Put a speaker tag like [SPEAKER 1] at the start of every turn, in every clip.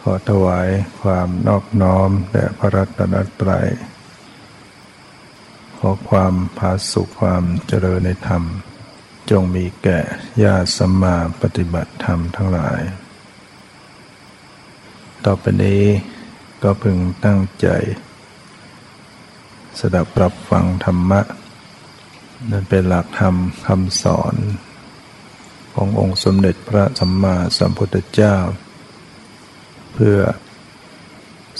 [SPEAKER 1] ขอถวายความนอบน้อมแด่พระรัตนตรัย ขอความผาสุขความเจริญในธรรม จงมีแก่ญาติสัมมาปฏิบัติธรรมทั้งหลาย ต่อไปนี้ก็พึงตั้งใจ สดับปรับฟังธรรมะ นั่นเป็นหลักธรรมคำสอน ขององค์สมเด็จพระสัมมาสัมพุทธเจ้า เพื่อ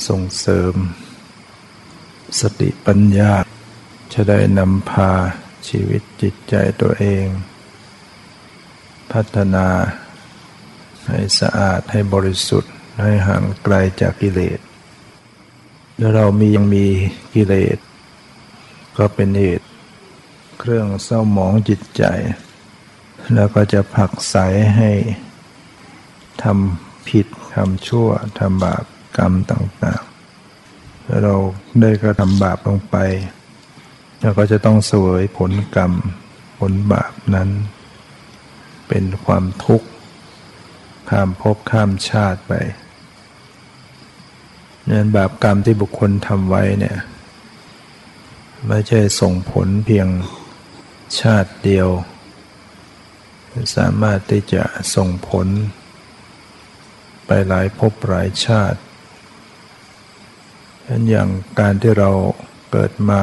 [SPEAKER 1] ส่งเสริม สติปัญญา จะได้นำพาชีวิตจิตใจตัวเอง พัฒนาให้สะอาดให้บริสุทธิ์ให้ห่างไกลจากกิเลสแล้วเรามียังมีกิเลส ก็เป็นเหตุเครื่องเศร้าหมองจิตใจ แล้วก็จะผลักไสให้ทำผิด ทำชั่วทำบาปกรรมต่างๆแล้วเราได้กระทำบาปลงไปเราก็จะต้องเสวยผลกรรมผลบาปนั้น เป็นความทุกข์ข้ามภพข้ามชาติไปนั้นบาปกรรมที่บุคคลทำไว้เนี่ยไม่ใช่ส่งผลเพียงชาติเดียว สามารถที่จะส่งผล ไปหลายภพหลายชาติฉะนั้นอย่างการที่เราเกิดมา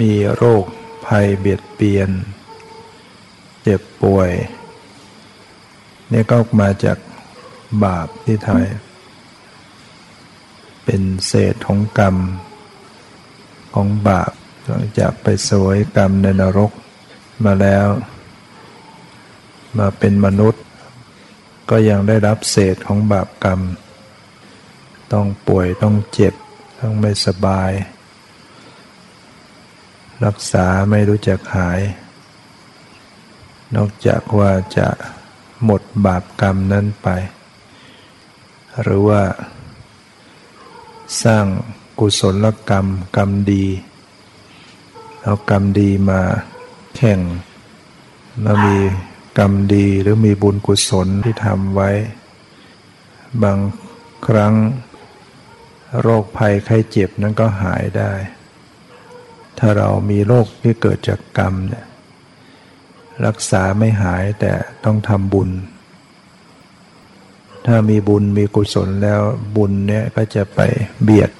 [SPEAKER 1] มีโรคภัยเบียดเบียน เจ็บป่วย นี่ก็มาจากบาปที่ทำเป็นเศษของกรรม ของบาปหลังจากไปสวยกรรมในนรกมาแล้ว มาเป็นมนุษย์ ก็ยังได้รับเศษของบาปกรรม ต้องป่วยต้องเจ็บ ต้องไม่สบาย รักษาไม่รู้จักหาย นอกจากว่าจะหมดบาปกรรมนั้นไป หรือว่า สร้างกุศลกรรมกรรมดี เอากรรมดีมาแข่งแล้วมี กรรมดีหรือมีบุญกุศลที่ทำไว้ บางครั้งโรคภัยไข้เจ็บนั้นก็หายได้ ถ้าเรามีโรคที่เกิดจากกรรมเนี่ยรักษาไม่หายแต่ต้องทำบุญ ถ้ามีบุญมีกุศลแล้วบุญเนี่ยก็จะไปเบียด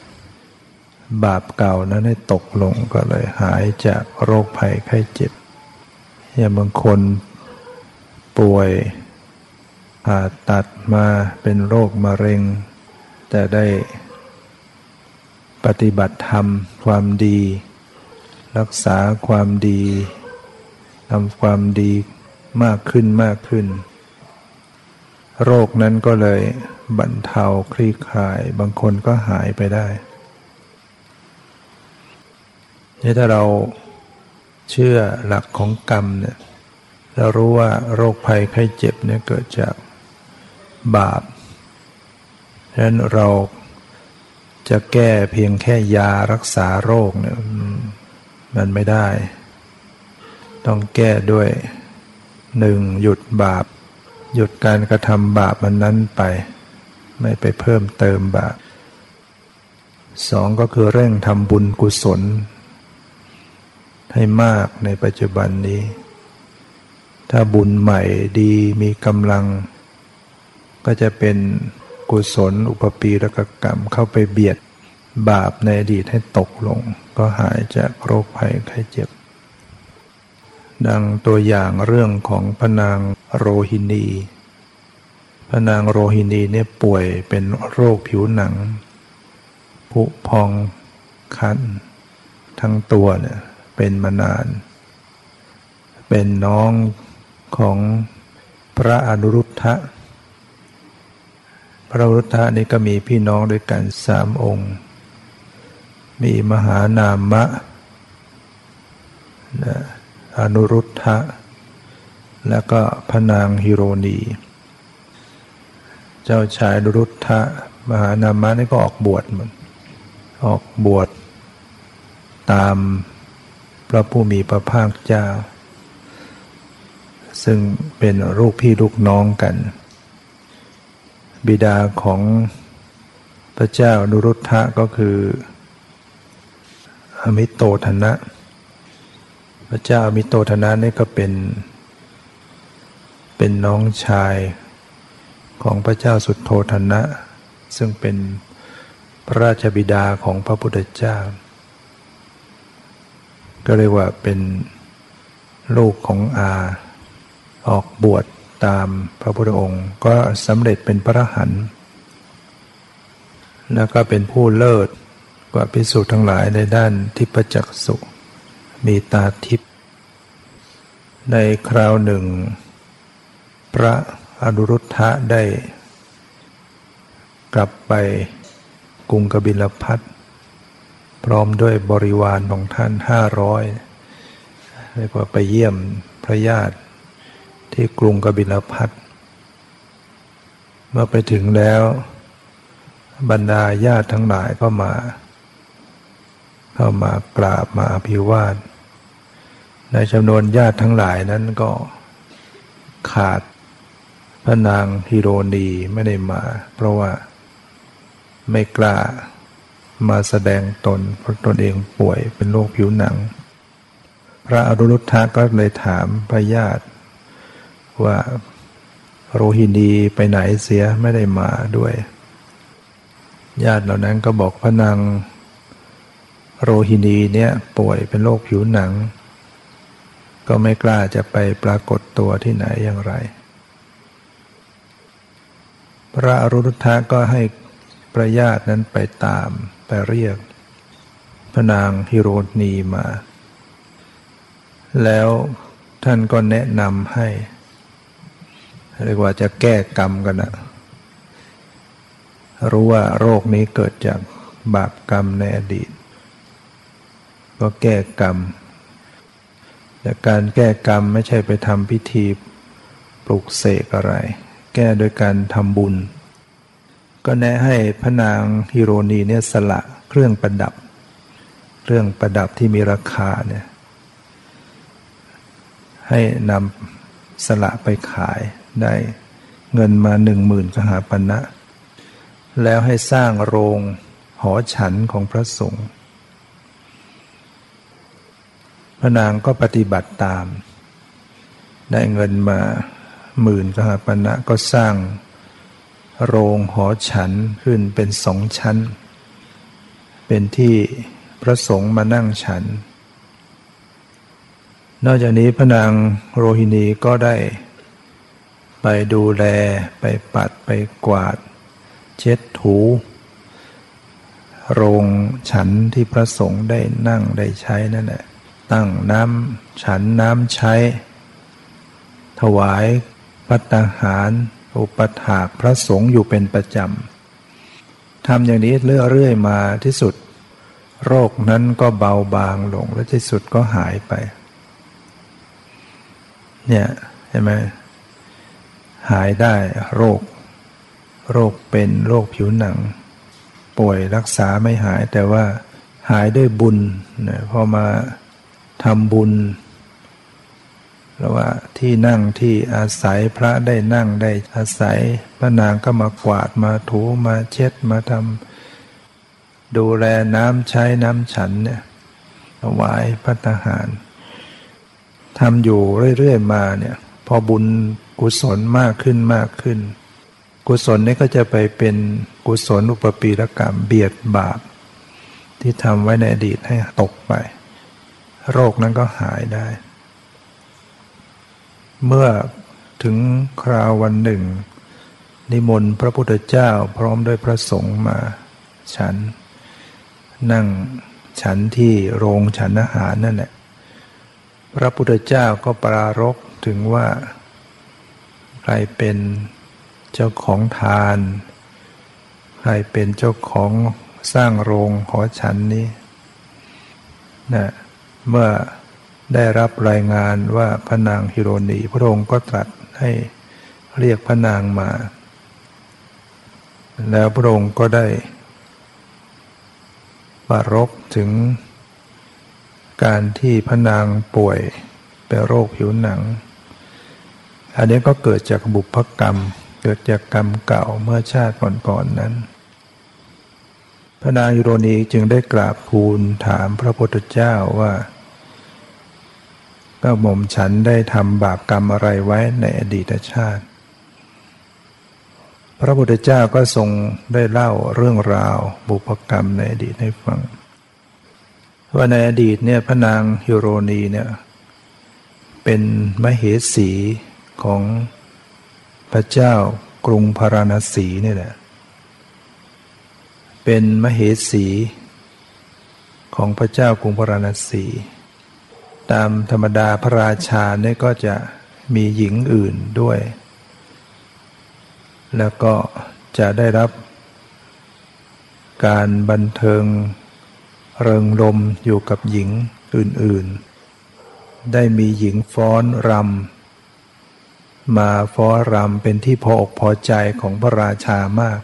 [SPEAKER 1] บาปเก่านั้นให้ตกลงก็เลยหายจากโรคภัยไข้เจ็บ อย่างบางคน ป่วยผ่าตัดมาเป็นโรคมะเร็ง แต่ได้ปฏิบัติธรรมความดี รักษาความดีทำความดีมากขึ้นมากขึ้น โรคนั้นก็เลยบรรเทาคลี่คลาย บางคนก็หายไปได้นี่ถ้าเราเชื่อหลักของกรรมเนี่ย เรารู้ว่าโรคภัยไข้เจ็บเนี่ยเกิดจากบาปฉะนั้นเราจะแก้เพียงแค่ยารักษาโรคเนี่ยมันไม่ได้ ต้องแก้ด้วยหนึ่งหยุดบาป หยุดการกระทำบาปมันนั้นไป ไม่ไปเพิ่มเติมบาปสองก็คือเร่งทำบุญกุศล ให้มากในปัจจุบันนี้ ถ้าบุญใหม่ดีมีกำลัง ก็จะเป็นกุศลอุปปีรกกรรมเข้าไปเบียดบาปในอดีตให้ตกลง ก็หายจากโรคภัยไข้เจ็บ ดังตัวอย่างเรื่องของพนางโรฮินีพนางโรฮินีเนี่ยป่วยเป็นโรคผิวหนัง ผุพองคันทั้งตัวเนี่ยเป็นมานาน เป็นน้อง ของพระอนุรุทธะ พระอนุรุทธะนี่ก็มีพี่น้องด้วยกันสามองค์ มีมหานามะนะอนุรุทธะ แล้วก็พนางฮิโรนีเจ้าชายอนุรุทธะ มหานามะนี่ก็ออกบวชมันออกบวชตามพระผู้มีพระภาคเจ้า ซึ่งเป็นลูกพี่ลูกน้องกัน บิดาของพระเจ้านุรุทธะก็คืออมิโตธนะ พระเจ้าอมิโตธนะนี่ก็เป็น เป็นน้องชายของพระเจ้าสุดโทธนะ ซึ่งเป็นพระราชบิดาของพระพุทธเจ้า ก็เรียกว่าเป็นลูกของอา ออกบวชตามพระพุทธองค์ ก็สำเร็จเป็นพระหันแล้วก็เป็นผู้เลิศกว่าพิสูจน์ทั้งหลายในด้านทิพจักสุมีตาทิพในคราวหนึ่ง พระอนุรุทธะได้ กลับไปกรุงกบิลพัทพร้อมด้วยบริวารของท่านห้าร้อยเรียกว่าไปเยี่ยมพระญาติ ที่กรุงกบิลพัทเมื่อไปถึงแล้ว บรรดาญาติทั้งหลายก็มา เข้ามากราบมาอภิวาท ในจำนวนญาติทั้งหลายนั้นก็ขาดพระนางฮิโรนีไม่ได้มา เพราะว่าไม่กล้ามาแสดงตนเพราะตนเองป่วยเป็นโรคผิวหนัง พระอรุรุทธะก็เลยถามพระญาติ ว่าโรหินีไปไหนเสียไม่ได้มาด้วย ญาติเหล่านั้นก็บอกพระนางโรหินีเนี่ยป่วยเป็นโรคผิวหนัง ก็ไม่กล้าจะไปปรากฏตัวที่ไหนอย่างไร พระอรุทธะก็ให้พระญาตินั้นไปตามไปเรียก พระนางฮิโรนีมา แล้วท่านก็แนะนำให้ เรียกว่าจะแก้กรรมกันนะรู้ว่าโรคนี้เกิดจากบาปกรรมในอดีต ก็แก้กรรม แต่การแก้กรรมไม่ใช่ไปทำพิธีปลุกเสกอะไร แก้โดยการทำบุญ ก็แนะให้พระนางฮิโรนีเนี่ยสละเครื่องประดับ เครื่องประดับที่มีราคาเนี่ยให้นำสละไปขาย ได้เงินมาหนึ่งหมื่นกหาปณะแล้วให้สร้างโรงหอฉันของพระสงฆ์พระนางก็ปฏิบัติตาม ได้เงินมาหมื่นกหาปณะก็สร้างโรงหอฉันขึ้นเป็นสองชั้น เป็นที่พระสงฆ์มานั่งฉัน นอกจากนี้พระนางโรฮินีก็ได้ ไปดูแลไปปัดไปกวาด เช็ดถู โรงฉันที่พระสงฆ์ได้นั่งได้ใช้นั่นแหละตั้งน้ำฉันน้ำใช้ ถวายปัตตาหาร อุปถากพระสงฆ์อยู่เป็นประจำทำอย่างนี้เรื่อยๆมาที่สุด โรคนั้นก็เบาบางลงและที่สุดก็หายไป เนี่ยเห็นไหม หายได้โรค โรคเป็นโรคผิวหนัง ป่วยรักษาไม่หายแต่ว่าหายด้วยบุญนะพอมาทำบุญแล้วว่าที่นั่งที่อาศัยพระได้นั่งได้อาศัยพระนางก็มากวาดมาถูมาเช็ดมาทำดูแลน้ำใช้น้ำฉันเนี่ยถวายพระทหารทำอยู่เรื่อยๆมาเนี่ย พอบุญ กุศลมากขึ้นมากขึ้น กุศลนี่ก็จะไปเป็นกุศลอุปปีรกรรมเบียดบาป ที่ทำไว้ในอดีตให้ตกไป โรคนั้นก็หายได้ เมื่อถึงคราววันหนึ่ง นิมนต์พระพุทธเจ้าพร้อมด้วยพระสงฆ์มา ฉัน นั่งฉันที่โรงฉันอาหารนั่นแหละพระพุทธเจ้าก็ปรารกถึงว่า รเป็นเจ้าของทาน ใครเป็นเจ้าของสร้างโรงหอฉันนี้นะเมื่อได้รับรายงานว่าพระนางฮิโรนีพระองค์ก็ตรัสให้เรียกพระนางมา แล้วพระองค์ก็ได้ปรารบถึงการที่พระนางป่วยเป็นโรคผิวหนัง อันนี้ก็เกิดจากบุพกรรม เกิดจากกรรมเก่าเมื่อชาติก่อนๆนนั้น พระนางยุโรนีจึงได้กราบทูลถามพระพุทธเจ้าว่าก็หม่อมฉันได้ทำบาปกรรมอะไรไว้ในอดีตชาติ พระพุทธเจ้าก็ทรงได้เล่าเรื่องราวบุพกรรมในอดีตให้ฟัง ว่าในอดีตเนี่ยพระนางฮิโรนีเนี่ยเป็นมเหสี ของพระเจ้ากรุงพาราณสีนี่แหละ เป็นมเหสี ของพระเจ้ากรุงพาราณสี ตามธรรมดาพระราชาเนี่ยก็จะมีหญิงอื่นด้วย แล้วก็จะได้รับการบันเทิงเริงรมอยู่กับหญิงอื่นๆ ได้มีหญิงฟ้อนรำ มาฟ้อนรำเป็นที่พออกพอใจของพระราชามาก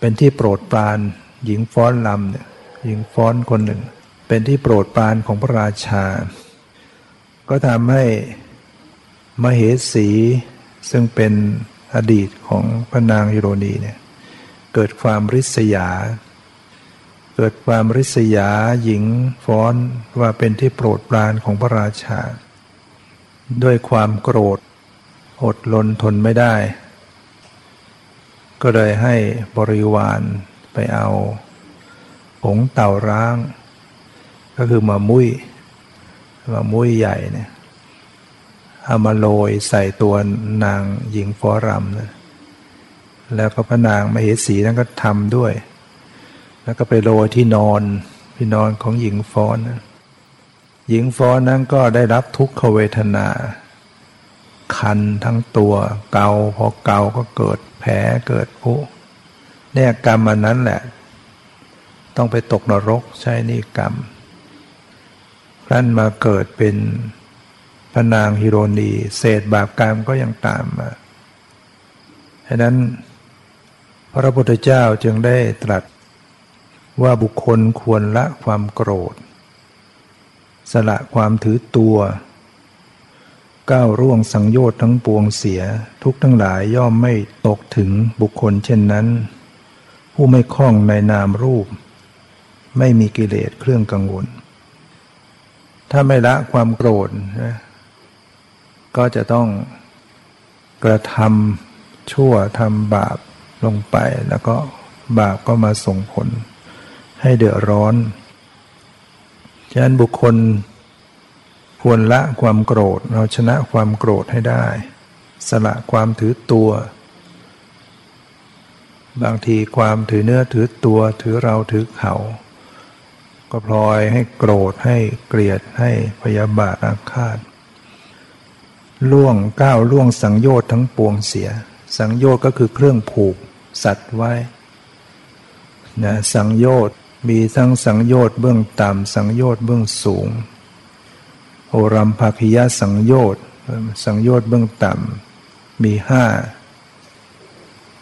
[SPEAKER 1] เป็นที่โปรดปรานหญิงฟ้อนรำเนี่ยหญิงฟ้อนคนหนึ่ง เป็นที่โปรดปรานของพระราชา ก็ทำให้มเหสีซึ่งเป็นอดีตของพระนางฮิโรนีเนี่ยเกิดความริษยา เกิดความริษยาหญิงฟ้อนว่าเป็นที่โปรดปรานของพระราชา ด้วยความโกรธ อดลนทนไม่ได้ ก็เลยให้บริวารไปเอาผงเต่าร้าง ก็คือมามุ้ยมามุ้ยใหญ่เนี่ยเอามาโรยใส่ตัวนางหญิงฟ้อรำนะแล้วก็พระนางมเหสีนั้นก็ทำด้วย แล้วก็ไปโรยที่นอนที่นอนของหญิงฟ้อนนะหญิงฟ้อนนั้นก็ได้รับทุกขเวทนา คันทั้งตัว เกาพอเกาก็เกิดแผลเกิดผุเนี่ยกรรมอันนั้นแหละ ต้องไปตกนรกใช่นี่กรรมครั้นมาเกิดเป็นพระนางฮิโรนีเศษบาปกรรมก็ยังตามมาฉะนั้นพระพุทธเจ้าจึงได้ตรัสว่าบุคคลควรละความโกรธ สละความถือตัว ก้าวร่วงสังโยชน์ทั้งปวงเสียทุกทั้งหลายย่อมไม่ตกถึงบุคคลเช่นนั้น ผู้ไม่คล้องในนามรูป ไม่มีกิเลสเครื่องกังวล ถ้าไม่ละความโกรธนะก็จะต้องกระทำชั่วทำบาปลงไป แล้วก็บาปก็มาส่งผลให้เดือดร้อน ฉะนั้นบุคคล ควรละความโกรธ เราชนะความโกรธให้ได้ สละความถือตัว บางทีความถือเนื้อถือตัวถือเราถือเขา ก็พลอยให้โกรธให้เกลียดให้พยาบาทอาฆาตล่วงก้าวล่วงสังโยชน์ทั้งปวงเสีย สังโยชน์ก็คือเครื่องผูกสัตว์ไว้นะสังโยชน์มีทั้งสังโยชน์เบื้องต่ำสังโยชน์เบื้องสูง โอรัมภคิยะสังโยชน์สังโยชน์เบื้องต่ำมีห้า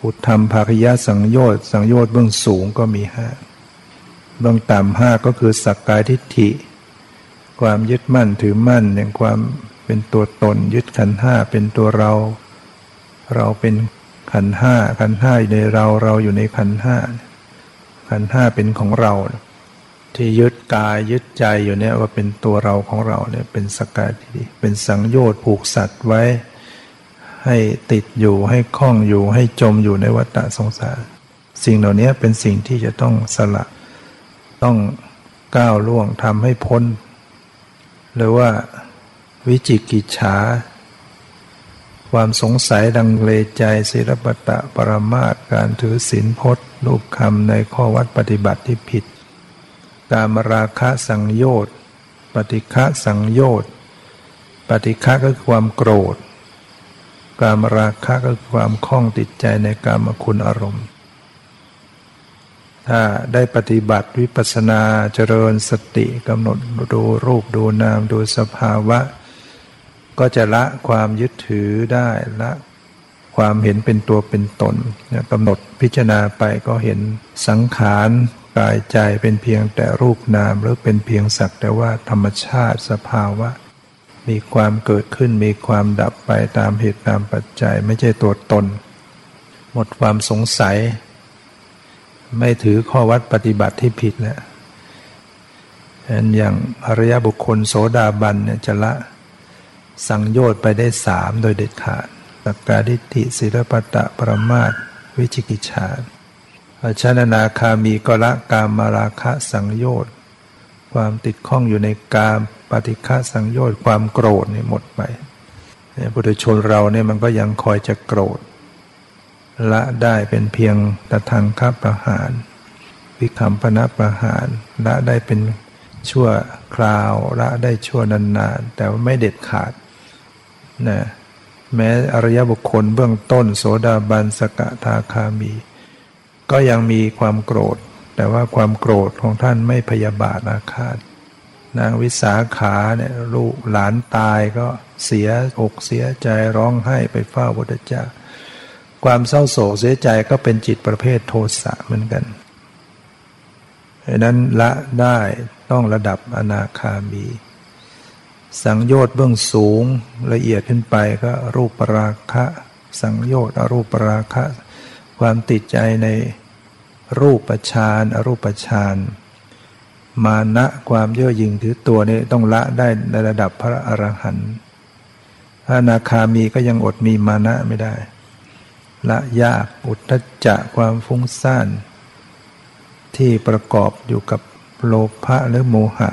[SPEAKER 1] อุทธรรมภคิยะสังโยชน์สังโยชน์เบื้องสูงก็มีห้าเบื้องต่ำห้าก็คือสักกายทิฏฐิ ความยึดมั่นถือมั่นอย่างความเป็นตัวตนยึดขันห้าเป็นตัวเรา เราเป็นขันห้าขันห้าอยู่ในเราเราอยู่ในขันห้าขันห้าเป็นของเรา ที่ยึดกายยึดใจอยู่เนี่ยว่าเป็นตัวเราของเราเนี่ยเป็นสกายที่เป็นสังโยชน์ผูกสัตว์ไว้ ให้ติดอยู่ให้คล้องอยู่ให้จมอยู่ในวัฏสงสาร สิ่งเหล่านี้เป็นสิ่งที่จะต้องสละ ต้องก้าวล่วงทำให้พ้น หรือว่าวิจิกิจฉา ความสงสัยดังเลใจศิลปตะปรมาตการถือศีลพจน์รูปคำในข้อวัดปฏิบัติที่ผิด กามราคะสังโยชน์ ปฏิฆะสังโยชน์ ปฏิฆะก็คือความโกรธ กามราคะก็คือความคล้องติดใจในการมคุณอารมณ์ ถ้าได้ปฏิบัติวิปัสสนาเจริญสติกำหนดดูรูปดูนามดูสภาวะ ก็จะละความยึดถือได้ละความเห็นเป็นตัวเป็นตนกำหนดพิจารณาไปก็เห็นสังขาร กายใจเป็นเพียงแต่รูปนามหรือเป็นเพียงสักแต่ว่าธรรมชาติสภาวะ มีความเกิดขึ้นมีความดับไปตามเหตุตามปัจจัยไม่ใช่ตัวตน หมดความสงสัย ไม่ถือข้อวัดปฏิบัติที่ผิดแล้วอย่างอริยบุคคลโสดาบันเนี่ยจะละสังโยชน์ไปได้สามโดยเด็ดขาดสักกาดิติศิลปตะปรมาตวิจิกิจฉา ชนนาคามีก็ละกามมาราคะสังโยชน์ ความติดข้องอยู่ในกามปฏิฆะสังโยชน์ความโกรธนี่หมดไปพุทธชนเราเนี่ยมันก็ยังคอยจะโกรธ ละได้เป็นเพียงตะทางคับประหาร วิคัมพนะประหาร ละได้เป็นชั่วคราวละได้ชั่วนานๆ แต่ว่าไม่เด็ดขาดนะแม้อริยบุคคลเบื้องต้นโสดาบันสกทาคามี ก็ยังมีความโกรธ แต่ว่าความโกรธของท่านไม่พยาบาทอาฆาต นางวิสาขาเนี่ยลูกหลานตายก็เสียอกเสียใจร้องไห้ไปเฝ้าพุทธเจ้า ความเศร้าโศกเสียใจก็เป็นจิตประเภทโทสะเหมือนกันดังนั้นละได้ต้องระดับอนาคามี สังโยชน์เบื้องสูงละเอียดขึ้นไปก็รูปปราคะ สังโยชน์อรูปราคะ ความติดใจใน รูปฌานอรูปฌานมานะความเย่อหยิ่งถือตัวนี้ต้องละได้ในระดับพระอรหันต์พระนาคามีก็ยังอดมีมานะไม่ได้ ละยากอุทธจะความฟุ้งซ่าน ที่ประกอบอยู่กับโลภะหรือโมหะ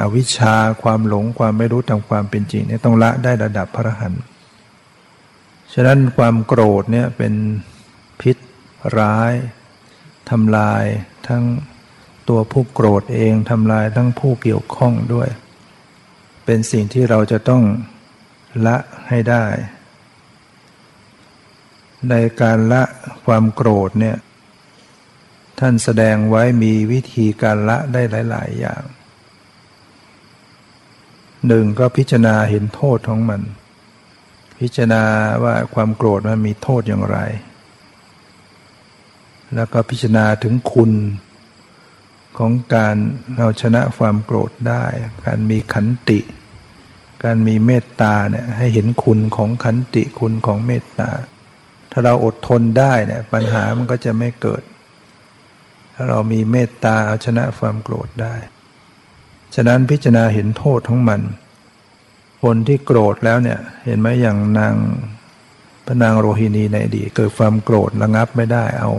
[SPEAKER 1] อวิชชาความหลงความไม่รู้ตามความเป็นจริงเนี่ยต้องละได้ระดับพระหันฉะนั้นความโกรธเนี่ยเป็นพิษร้าย ทำลายทั้งตัวผู้โกรธเองทำลายทั้งผู้เกี่ยวข้องด้วย เป็นสิ่งที่เราจะต้องละให้ได้ ในการละความโกรธเนี่ยท่านแสดงไว้มีวิธีการละได้หลาย ๆ อย่างหนึ่งก็พิจารณาเห็นโทษของมัน พิจารณาว่าความโกรธมันมีโทษอย่างไร แล้วก็พิจารณาถึงคุณของการเอาชนะความโกรธได้ การมีขันติ การมีเมตตาเนี่ยให้เห็นคุณของขันติคุณของเมตตา ถ้าเราอดทนได้เนี่ยปัญหามันก็จะไม่เกิด ถ้าเรามีเมตตาเอาชนะความโกรธได้ ฉะนั้นพิจารณาเห็นโทษของมัน คนที่โกรธแล้วเนี่ยเห็นไหมอย่างนางพระนางโรฮินีในอดีตเกิดความโกรธระงับไม่ได้เอา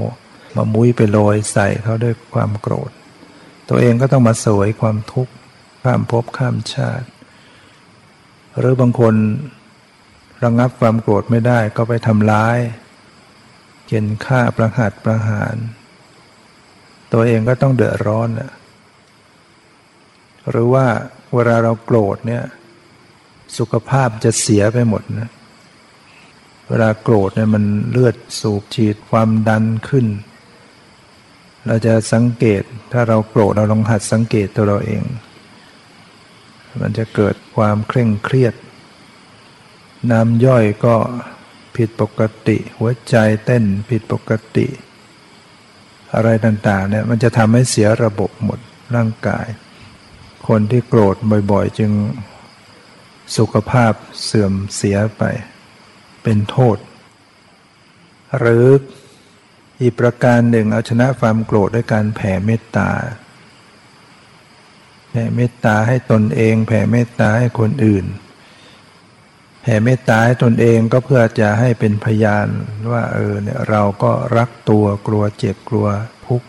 [SPEAKER 1] มามุ้ยไปโรยใส่เขาด้วยความโกรธ ตัวเองก็ต้องมาสวยความทุกข์ข้ามภพข้ามชาติ หรือบางคนระงับความโกรธไม่ได้ก็ไปทำร้ายเกณฑ์ฆ่าประหัตประหาร ตัวเองก็ต้องเดือดร้อนนะหรือว่าเวลาเราโกรธเนี่ยสุขภาพจะเสียไปหมดนะเวลาโกรธเนี่ยมันเลือดสูบฉีดความดันขึ้น เราจะสังเกตถ้าเราโกรธเราลองหัดสังเกตตัวเราเองมันจะเกิดความเคร่งเครียด น้ำย่อยก็ผิดปกติ หัวใจเต้นผิดปกติ อะไรต่างๆเนี่ยมันจะทำให้เสียระบบหมดร่างกาย คนที่โกรธบ่อยๆ จึงสุขภาพเสื่อมเสียไป เป็นโทษ หรือ อีกประการหนึ่งเอาชนะความโกรธด้วยการแผ่เมตตา แผ่เมตตาให้ตนเอง แผ่เมตตาให้คนอื่น แผ่เมตตาให้ตนเองก็เพื่อจะให้เป็นพยานว่าเออเนี่ยเราก็รักตัวกลัวเจ็บกลัวทุกข์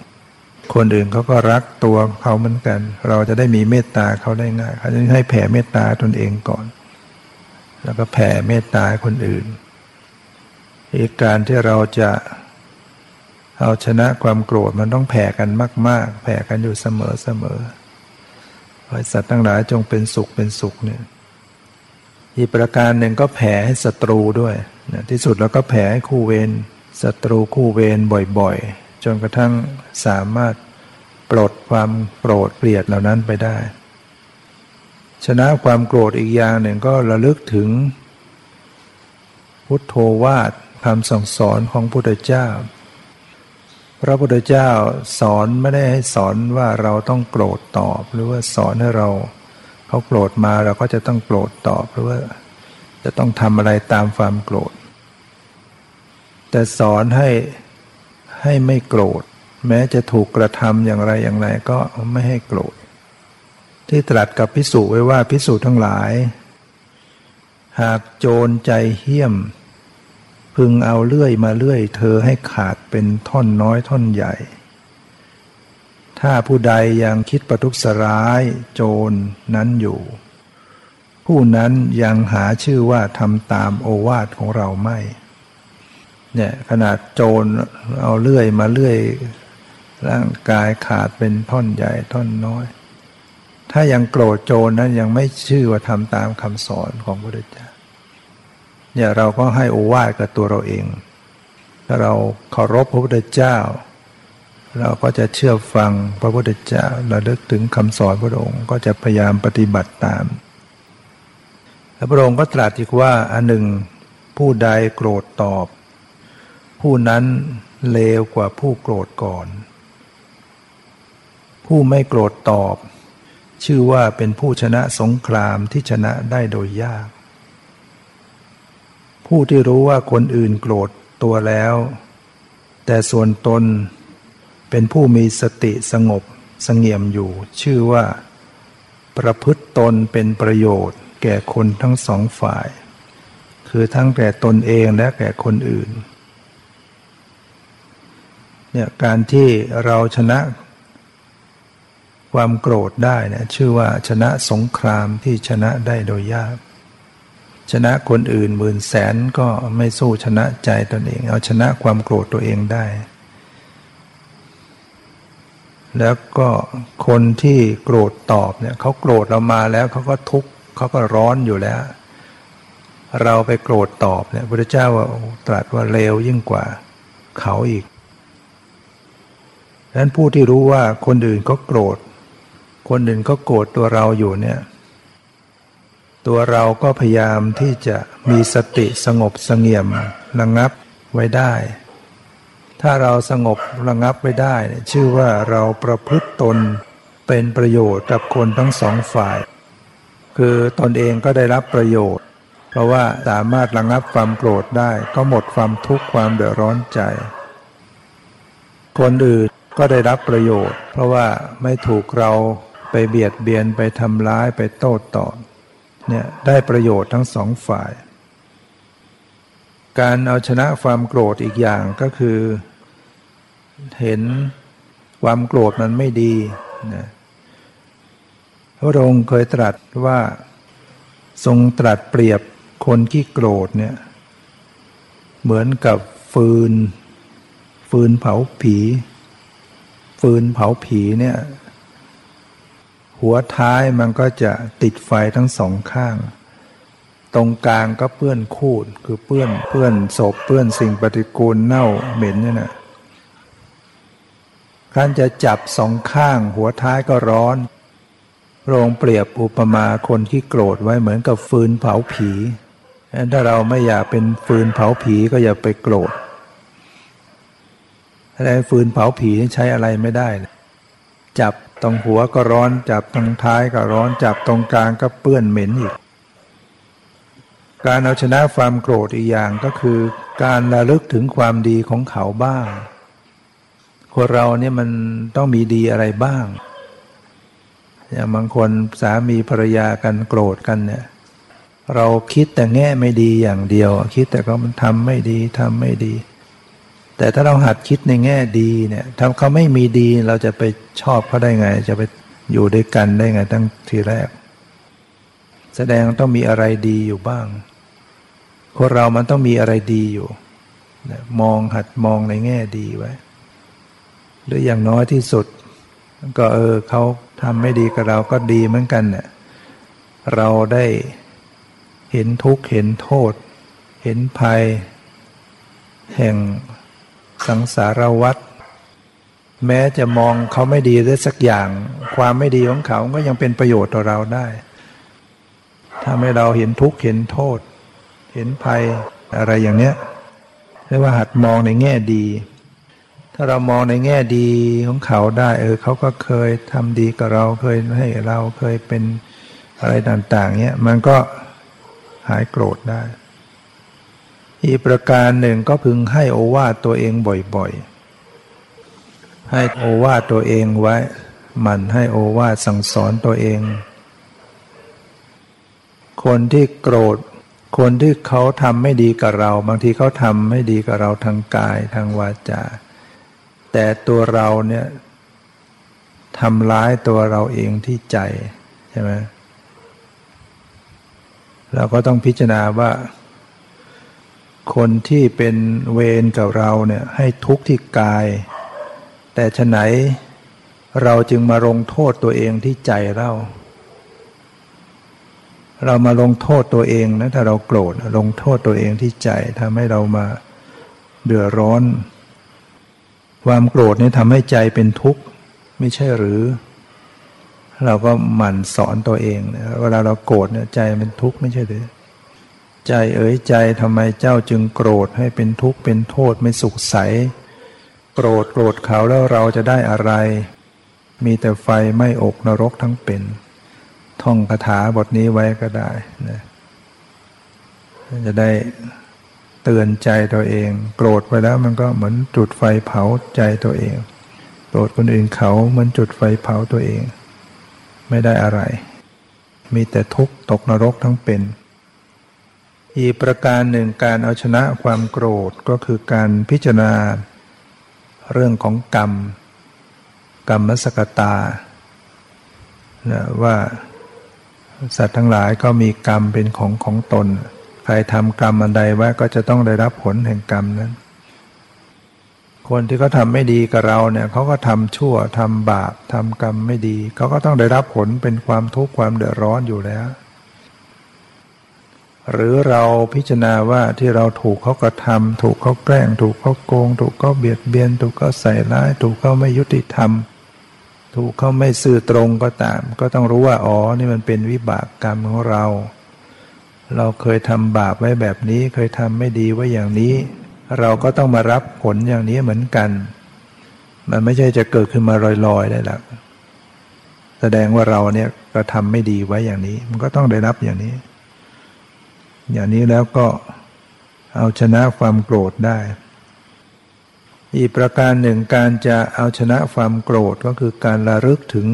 [SPEAKER 1] คนอื่นเขาก็รักตัวเขาเหมือนกัน เราจะได้มีเมตตาเขาได้ง่ายเขาจะให้แผ่เมตตาตนเองก่อน แล้วก็แผ่เมตตาคนอื่นอีกการที่เราจะ เอาชนะความโกรธมันต้องแผ่กันมาก ๆ แผ่กันอยู่เสมอเสมอให้สัตว์ทั้งหลายจงเป็นสุขเป็นสุขเนี่ยอีกประการหนึ่งก็แผ่ให้ศัตรูด้วยนะที่สุดเราก็แผ่ให้คู่เวรศัตรูคู่เวรบ่อยๆ จนกระทั่งสามารถปลดความโกรธเกลียดเหล่านั้นไปได้ ชนะความโกรธอีกอย่างหนึ่งก็ระลึกถึง พุทโธวาทคำสั่งสอนของพุทธเจ้า พระพุทธเจ้าสอนไม่ได้ให้สอนว่าเราต้องโกรธตอบ หรือว่าสอนให้เราเขาโกรธมาเราก็จะต้องโกรธตอบหรือว่า จะต้องทำอะไรตามความโกรธ แต่สอนให้ให้ไม่โกรธ แม้จะถูกกระทำอย่างไรอย่างไรก็ไม่ให้โกรธ ที่ตรัสกับพิสูจไว้ว่าพิสูจทั้งหลาย หากโจรใจเหี้ยม พึงเอาเลื่อยมาเลื่อย เธอให้ขาดเป็นท่อนน้อยท่อนใหญ่ ถ้าผู้ใดยังคิดประทุษร้ายโจรนั้นอยู่ ผู้นั้นยังหาชื่อว่าทำตามโอวาทของเราไม่ เนี่ยขนาดโจรเอาเลื่อยมาเลื่อย ร่างกายขาดเป็นท่อนใหญ่ท่อนน้อย ถ้ายังโกรธโจรนั้นยังไม่ชื่อว่าทำตามคำสอนของพระพุทธเจ้า เนี่ยเราก็ให้โอวาทกับตัวเราเอง ถ้าเราเคารพพระพุทธเจ้า เราก็จะเชื่อฟังพระพุทธเจ้าระลึกถึงคำสอนพระองค์ก็จะพยายามปฏิบัติตามแล้วพระองค์ก็ตรัสอีกว่าอันหนึ่งผู้ใดโกรธตอบ ผู้นั้นเลวกว่าผู้โกรธก่อน ผู้ไม่โกรธตอบ ชื่อว่าเป็นผู้ชนะสงครามที่ชนะได้โดยยาก ผู้ที่รู้ว่าคนอื่นโกรธตัวแล้ว แต่ส่วนตนเป็นผู้มีสติสงบสงเงียมอยู่ ชื่อว่า ประพฤติตนเป็นประโยชน์ แก่คนทั้งสองฝ่าย คือทั้งแก่ตนเองและแก่คนอื่นเนี่ยการที่เราชนะความโกรธได้เนี่ยชื่อว่าชนะสงครามที่ชนะได้โดยยาก ชนะคนอื่นหมื่นแสนก็ไม่สู้ชนะใจตนเอง เอาชนะความโกรธตัวเองได้ แล้วก็คนที่โกรธตอบเนี่ยเขาโกรธเรามาแล้วเขาก็ทุกข์เขาก็ร้อนอยู่แล้ว เราไปโกรธตอบเนี่ยพระเจ้าว่าตรัสว่าเลวยิ่งกว่าเขาอีกดังนั้นผู้ที่รู้ว่าคนอื่นก็โกรธ คนอื่นก็โกรธตัวเราอยู่เนี่ย ตัวเราก็พยายามที่จะมีสติสงบสงเงียมระงับไว้ได้ ถ้าเราสงบระงับไว้ได้ ชื่อว่าเราประพฤติตนเป็นประโยชน์กับคนทั้งสองฝ่าย คือตนเองก็ได้รับประโยชน์ เพราะว่าสามารถระงับความโกรธได้ ก็หมดความทุกข์ความเดือดร้อนใจ คนอื่นก็ได้รับประโยชน์ เพราะว่าไม่ถูกเราไปเบียดเบียนไปทำร้ายไปโต้ตอบ เนี่ยได้ประโยชน์ทั้งสองฝ่าย การเอาชนะความโกรธอีกอย่างก็คือ เห็นความโกรธมันไม่ดีนะพระองค์เคยตรัสว่าทรงตรัสเปรียบคนที่โกรธเนี่ยเหมือนกับฟืน ฟืนเผาผี ฟืนเผาผีเนี่ย หัวท้ายมันก็จะติดไฟทั้งสองข้าง ตรงกลางก็เปื้อนคูดคือเปื้อนเปื้อนศพเปื้อนสิ่งปฏิกูลเน่าเหม็นเนี่ยนะการจะจับสองข้าง หัวท้ายก็ร้อนโรงเปรียบอุปมาคนที่โกรธไว้เหมือนกับฟืนเผาผี ถ้าเราไม่อยากเป็นฟืนเผาผีก็อย่าไปโกรธอะไรฟืนเผาผีใช้อะไรไม่ได้ จับ ตรงหัวก็ร้อนจับตรงท้ายก็ร้อนจับตรงกลางก็เปื้อนเหม็นอีก การเอาชนะความโกรธอีกอย่างก็คือ การระลึกถึงความดีของเขาบ้าง คนเราเนี่ยมันต้องมีดีอะไรบ้าง อย่างบางคนสามีภรรยากันโกรธกันเนี่ยเราคิดแต่แง่ไม่ดีอย่างเดียว คิดแต่เขามันทำไม่ดีทำไม่ดี แต่ถ้าเราหัดคิดในแง่ดีเนี่ยถ้าเขาไม่มีดีเราจะไปชอบเขาได้ไง จะไปอยู่ด้วยกันได้ไงตั้งทีแรก แสดงต้องมีอะไรดีอยู่บ้างคนเรามันต้องมีอะไรดีอยู่ มองหัดมองในแง่ดีไว้ หรืออย่างน้อยที่สุด ก็เออเขาทำไม่ดีกับเราก็ดีเหมือนกันเนี่ยเราได้เห็นทุกข์เห็นโทษ เห็นภัย แห่ง สังสารวัฏแม้จะมองเขาไม่ดีได้สักอย่าง ความไม่ดีของเขาก็ยังเป็นประโยชน์ต่อเราได้ถ้าไม่เราเห็นทุกข์เห็นโทษ เห็นภัยอะไรอย่างเนี้ยเรียกว่าหัดมองในแง่ดี ถ้าเรามองในแง่ดีของเขาได้ เออเขาก็เคยทำดีกับเราเคยให้เราเคยเป็นอะไรต่าง ๆเนี้ยมันก็หายโกรธได้ อีกประการหนึ่งก็พึงให้โอวาทตัวเองบ่อยๆ ให้โอวาทตัวเองไว้ มันให้โอวาทสั่งสอนตัวเอง คนที่โกรธ คนที่เขาทำไม่ดีกับเรา บางทีเขาทำไม่ดีกับเราทางกายทางวาจา แต่ตัวเราเนี่ยทำร้ายตัวเราเองที่ใจใช่ไหมเราก็ต้องพิจารณาว่า คนที่เป็นเวรกับเราเนี่ยให้ทุกข์ที่กาย แต่ฉไหนเราจึงมาลงโทษตัวเองที่ใจเรา เรามาลงโทษตัวเองนะถ้าเราโกรธลงโทษตัวเองที่ใจทำให้เรามาเดือดร้อน ความโกรธนี่ทำให้ใจเป็นทุกข์ไม่ใช่หรือ เราก็หมั่นสอนตัวเองเวลาเราโกรธเนี่ยใจเป็นทุกข์ไม่ใช่หรือ ใจเอ๋ยใจทำไมเจ้าจึงโกรธให้เป็นทุกข์เป็นโทษไม่สุขใส โกรธโกรธเขาแล้วเราจะได้อะไร มีแต่ไฟไม่อกนรกทั้งเป็น ท่องคาถาบทนี้ไว้ก็ได้นะจะได้เตือนใจตัวเอง โกรธไปแล้วมันก็เหมือนจุดไฟเผาใจตัวเอง โกรธคนอื่นเขามือนจุดไฟเผาตัวเอง ไม่ได้อะไร มีแต่ทุกข์ตกนรกทั้งเป็น อีกประการหนึ่งการเอาชนะความโกรธก็คือการพิจารณา เรื่องของกรรม กรรมสกตานะว่าสัตว์ทั้งหลายก็มีกรรมเป็นของของตน ใครทำกรรมอันใดไว้ก็จะต้องได้รับผลแห่งกรรมนั้น คนที่เขาทำไม่ดีกับเราเนี่ยเขาก็ทำชั่วทำบาปทำกรรมไม่ดีเขาก็ต้องได้รับผลเป็นความทุกข์ความเดือดร้อนอยู่แล้ว หรือเราพิจารณาว่าที่เราถูกเขากระทำถูกเขาแกล้ง ถูกเขาโกง ถูกเขาเบียดเบียน ถูกเขาใส่ร้าย ถูกเขาไม่ยุติธรรม ถูกเขาไม่ซื่อตรงก็ตาม ก็ต้องรู้ว่าอ๋อนี่มันเป็นวิบากกรรมของเรา เราเคยทำบาปไว้แบบนี้ เคยทำไม่ดีไว้อย่างนี้ เราก็ต้องมารับผลอย่างนี้เหมือนกัน มันไม่ใช่จะเกิดขึ้นมาลอยๆได้หรอกแสดงว่าเราเนี่ยกระทำไม่ดีไว้อย่างนี้ มันก็ต้องได้รับอย่างนี้ อย่างนี้แล้วก็เอาชนะความโกรธได้ อีกประการหนึ่งการจะเอาชนะความโกรธก็คือการระลึกถึง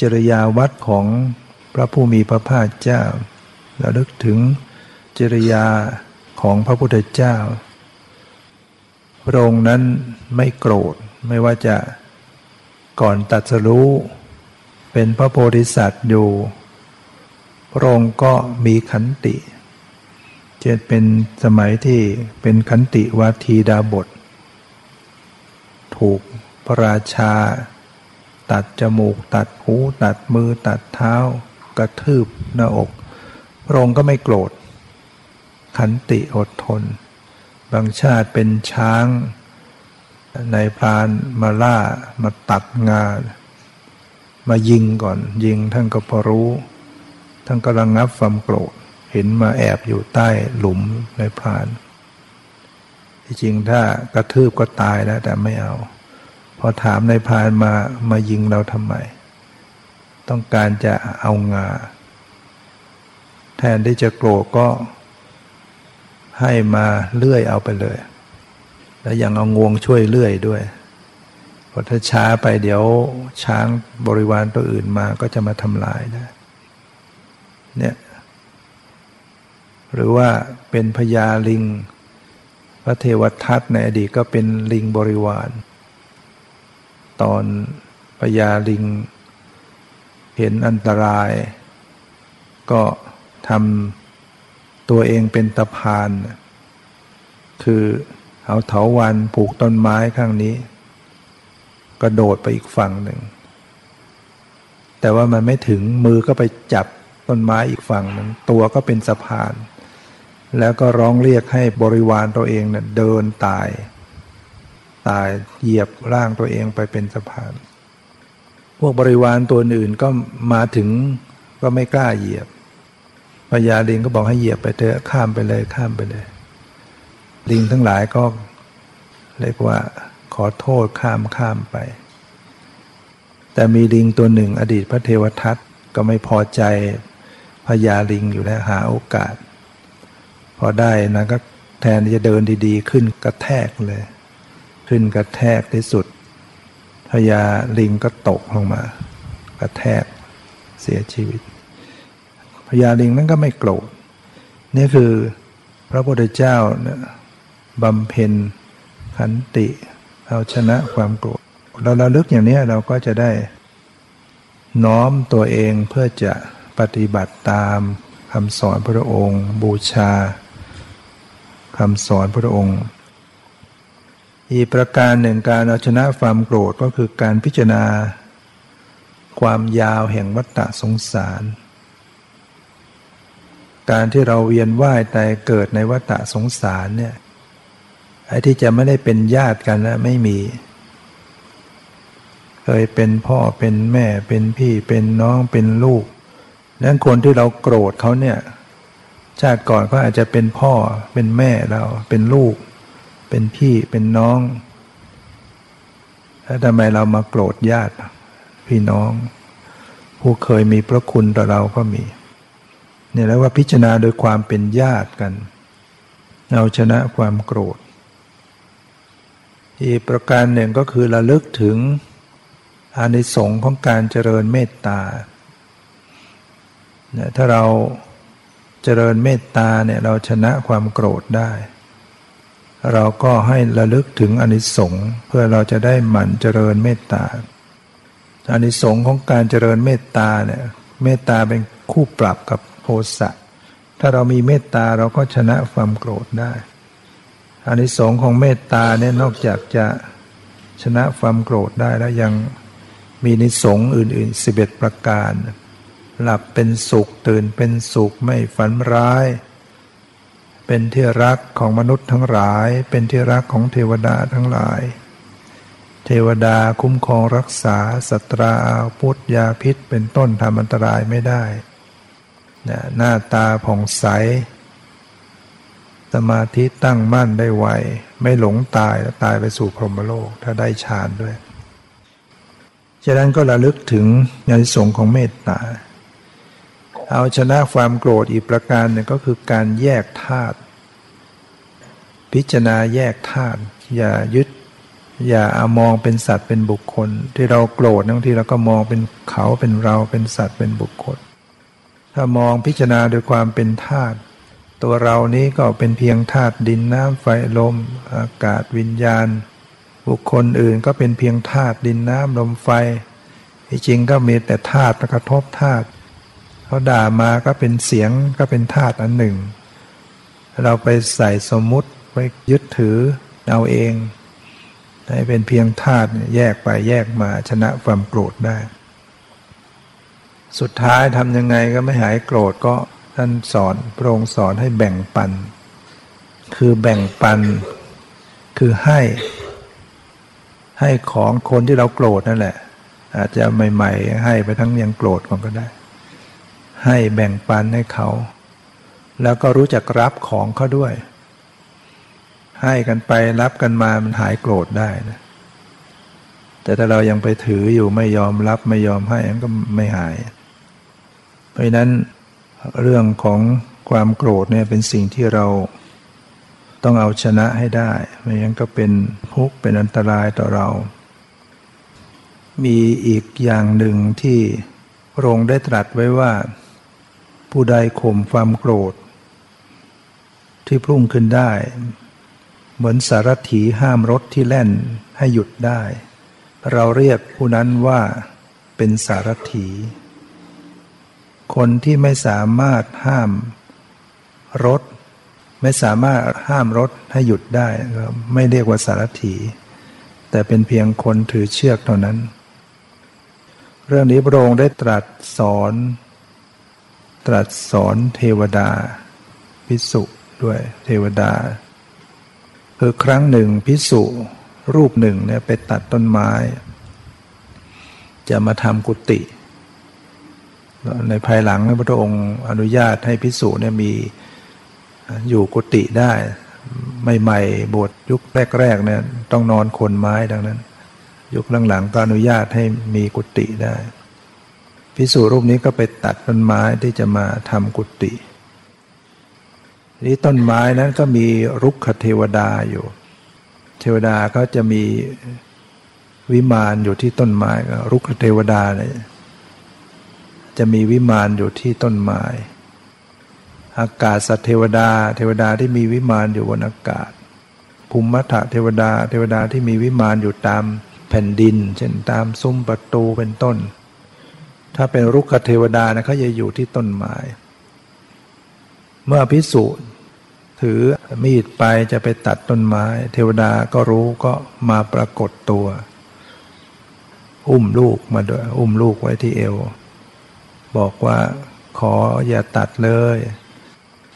[SPEAKER 1] จริยาวัดของพระผู้มีพระภาคเจ้า ระลึกถึงจริยาของพระพุทธเจ้า พระองค์นั้นไม่โกรธไม่ว่าจะก่อนตัดสรู้เป็นพระโพธิสัตว์อยู่ พระองค์ก็มีขันติ จะเป็นสมัยที่เป็นขันติวาทีดาบท ถูกพระราชา ตัดจมูก ตัดหูตัดมือตัดเท้ากระทืบหน้าอก พระองค์ก็ไม่โกรธ ขันติอดทน บางชาติเป็นช้างในพรานมาล่ามาตัดงา มายิงก่อนยิงท่านก็พอรู้ ท่านก็ระงงับความโกรธ เห็นมาแอบอยู่ใต้หลุมในพรานที่จริงถ้ากระทืบก็ตายแล้ว แต่ไม่เอา พอถามในพรานมามายิงเราทำไม ต้องการจะเอางา แทนที่จะโกรธก็ให้มาเลื่อยเอาไปเลย แล้วยังเอางวงช่วยเลื่อยด้วยเพราะถ้าช้าไปเดี๋ยวช้างบริวารตัวอื่นมาก็จะมาทำลายได้เนี่ย หรือว่าเป็นพญาลิง พระเทวทัตในอดีตก็เป็นลิงบริวาร ตอนพญาลิง เห็นอันตราย ก็ทำตัวเองเป็นตะพาน คือเอาเถาวันผูกต้นไม้ข้างนี้ กระโดดไปอีกฝั่งหนึ่ง แต่ว่ามันไม่ถึงมือก็ไปจับต้นไม้อีกฝั่งหนึ่งตัวก็เป็นสะพาน แล้วก็ร้องเรียกให้บริวารตัวเองเนะ่ยเดินตาย ตายเหยียบร่างตัวเองไปเป็นสะพาน พวกบริวารตัวอื่นก็มาถึงก็ไม่กล้าเหยียบพญาลิงก็บอกให้เหยียบไปเถอะข้ามไปเลยข้ามไปเลย ลิงทั้งหลายก็เรียกว่าขอโทษข้ามข้ามไป แต่มีลิงตัวหนึ่งอดีตพระเทวทัตก็ไม่พอใจพญาลิงอยู่แล้วหาโอกาส พอได้นะก็แทนที่จะเดินดีๆ ขึ้นกระแทกเลย ขึ้นกระแทกที่สุดพญาลิงก็ตกลงมา กระแทกเสียชีวิตพญาลิงนั้นก็ไม่โกรธนี่คือพระพุทธเจ้าเนี่ยบำเพ็ญขันติเอาชนะความโกรธเราเราลึกอย่างนี้เราก็จะได้น้อมตัวเองเพื่อจะปฏิบัติตามคำสอนพระองค์ บูชา คำสอนพระองค์ อีกประการหนึ่งการเอาชนะความโกรธก็คือการพิจารณา ความยาวแห่งวัฏฏะสงสาร การที่เราเวียนว่ายตายเกิดในวัฏฏะสงสารเนี่ยไอ้ที่จะไม่ได้เป็นญาติกันนะไม่มี เคยเป็นพ่อเป็นแม่เป็นพี่เป็นน้องเป็นลูกนั้นคนที่เราโกรธเขาเนี่ย ชาติก่อนก็อาจจะเป็นพ่อเป็นแม่เรา เป็นลูก เป็นพี่เป็นน้องแล้วทำไมเรามาโกรธญาติพี่น้อง ผู้เคยมีพระคุณต่อเราก็มีเนี่ยแล้วว่าพิจารณาโดยความเป็นญาติกัน เอาชนะความโกรธ อีกประการหนึ่งก็คือระลึกถึงอานิสงส์ของการเจริญเมตตาเนี่ยถ้าเรา เจริญเมตตาเนี่ยเราชนะความโกรธได้ เราก็ให้ระลึกถึงอนิสงส์เพื่อเราจะได้หมั่นเจริญเมตตาอานิสงส์ของการเจริญเมตตาเนี่ยเมตตาเป็นคู่ปรับกับโทสะถ้าเรามีเมตตาเราก็ชนะความโกรธได้อานิสงส์ของเมตตาเนี่ยนอกจากจะชนะความโกรธได้แล้วยังมีนิสงส์อื่นๆสิบเอ็ดประการ หลับเป็นสุขตื่นเป็นสุขไม่ฝันร้าย เป็นที่รักของมนุษย์ทั้งหลาย เป็นที่รักของเทวดาทั้งหลาย เทวดาคุ้มครองรักษาสัตราอาพุทธยาพิษเป็นต้นทำอันตรายไม่ได้หน้าตาผ่องใส สมาธิตั้งมั่นได้ไว ไม่หลงตายแล้วตายไปสู่พรหมโลกถ้าได้ฌานด้วย ฉะนั้นก็ระลึกถึงญาณสงของเมตตา เอาชนะความโกรธอีกประการหนึ่งก็คือการแยกธาตุพิจารณาแยกธาตุอย่ายึด อย่าเอามองเป็นสัตว์เป็นบุคคล ที่เราโกรธบางทีเราก็มองเป็นเขาเป็นเราเป็นสัตว์เป็นบุคคล ถ้ามองพิจารณาโดยความเป็นธาตุตัวเรานี้ก็เป็นเพียงธาตุดินน้ำไฟลม อากาศวิญญาณ บุคคลอื่นก็เป็นเพียงธาตุดินน้ำลมไฟที่จริงก็มีแต่ธาตุกระทบธาตุ เขาด่ามาก็เป็นเสียงก็เป็นธาตุอันหนึ่ง เราไปใส่สมมุติไปยึดถือเอาเอง ให้เป็นเพียงธาตุแยกไปแยกมาชนะความโกรธได้ สุดท้ายทำยังไงก็ไม่หายโกรธก็ท่านสอนพระองค์สอนให้แบ่งปัน คือแบ่งปัน คือให้ ให้ของคนที่เราโกรธนั่นแหละ อาจจะใหม่ ๆ ให้ไปทั้งยังโกรธก่อนก็ได้ ให้แบ่งปันให้เขา แล้วก็รู้จักรับของเขาด้วย ให้กันไปรับกันมามันหายโกรธได้นะแต่ถ้าเรายังไปถืออยู่ไม่ยอมรับไม่ยอมให้มันก็ไม่หาย เพราะนั้นเรื่องของความโกรธเนี่ยเป็นสิ่งที่เราต้องเอาชนะให้ได้ ไม่งั้นก็เป็นทุกข์เป็นอันตรายต่อเรา มีอีกอย่างหนึ่งที่พระองค์ได้ตรัสไว้ว่า ผู้ใดข่มความโกรธ ที่พุ่งขึ้นได้ เหมือนสารถีห้ามรถที่แล่นให้หยุดได้ เราเรียกผู้นั้นว่าเป็นสารถี คนที่ไม่สามารถห้ามรถ ไม่สามารถห้ามรถให้หยุดได้ไม่เรียกว่าสารถีแต่เป็นเพียงคนถือเชือกเท่านั้น เรื่องนี้พระองค์ได้ตรัสสอน ตรัสสอนเทวดาพิสุด้วยเทวดา คือครั้งหนึ่งพิสุรูปหนึ่งเนี่ยไปตัดต้นไม้ จะมาทำกุฏิในภายหลังพระองค์อนุญาตให้พิสุเนี่ยมีอยู่กุฏิได้ใหม่ๆบทยุคแรกๆเนี่ยต้องนอนคนไม้ดังนั้น ยุคหลังๆก็อนุญาตให้มีกุฏิได้ พิสุรูปนี้ก็ไปตัดต้นไม้ที่จะมาทำกุฏินี้ต้นไม้นั้นก็มีรุกขเทวดาอยู่ เทวดาก็จะมีวิมานอยู่ที่ต้นไม้รุกขเทวดาเนี่ยจะมีวิมานอยู่ที่ต้นไม้ อากาศสัตเทวดา เทวดาที่มีวิมานอยู่บนอากาศ ภูมิมัทเทวดา เทวดาที่มีวิมานอยู่ตามแผ่นดิน เช่นตามซุ้มประตูเป็นต้น ถ้าเป็นรุกขเทวดานะเขาจะอยู่ที่ต้นไม้ เมื่อพิสุถือมีดไปจะไปตัดต้นไม้ เทวดาก็รู้ก็มาปรากฏตัว อุ้มลูกมาด้วยอุ้มลูกไว้ที่เอว บอกว่าขออย่าตัดเลย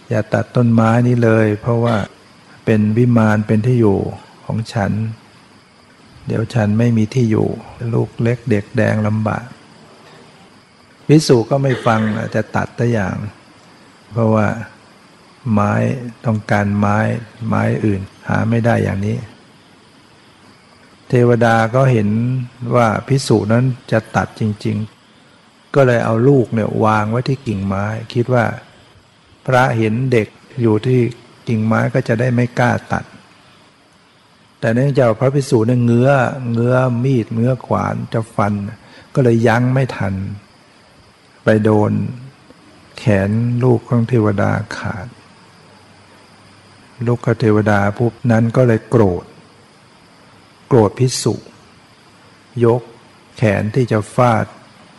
[SPEAKER 1] อย่าตัดต้นไม้นี้เลย เพราะว่าเป็นวิมานเป็นที่อยู่ของฉัน เดี๋ยวฉันไม่มีที่อยู่ ลูกเล็กเด็กแดงลำบาก พิสุก็ไม่ฟังจะตัดแต่อย่าง เพราะว่าไม้ต้องการไม้ไม้อื่น หาไม่ได้อย่างนี้ เทวดาก็เห็นว่าพิสูจนั้นจะตัดจริง ๆ ก็เลยเอาลูกเนี่ยวางไว้ที่กิ่งไม้ คิดว่า พระเห็นเด็กอยู่ที่กิ่งไม้ก็จะได้ไม่กล้าตัด แต่เนื่องจากพระพิสูจน์เนี่ยเงื้อเงื้อมีดเงื้อขวานจะฟัน ก็เลยยั้งไม่ทัน โดน แขนลูกของเทวดาขาด ลูกเทวดาผู้นั้นก็เลยโกรธ โกรธพิสุยกแขนที่จะฟาด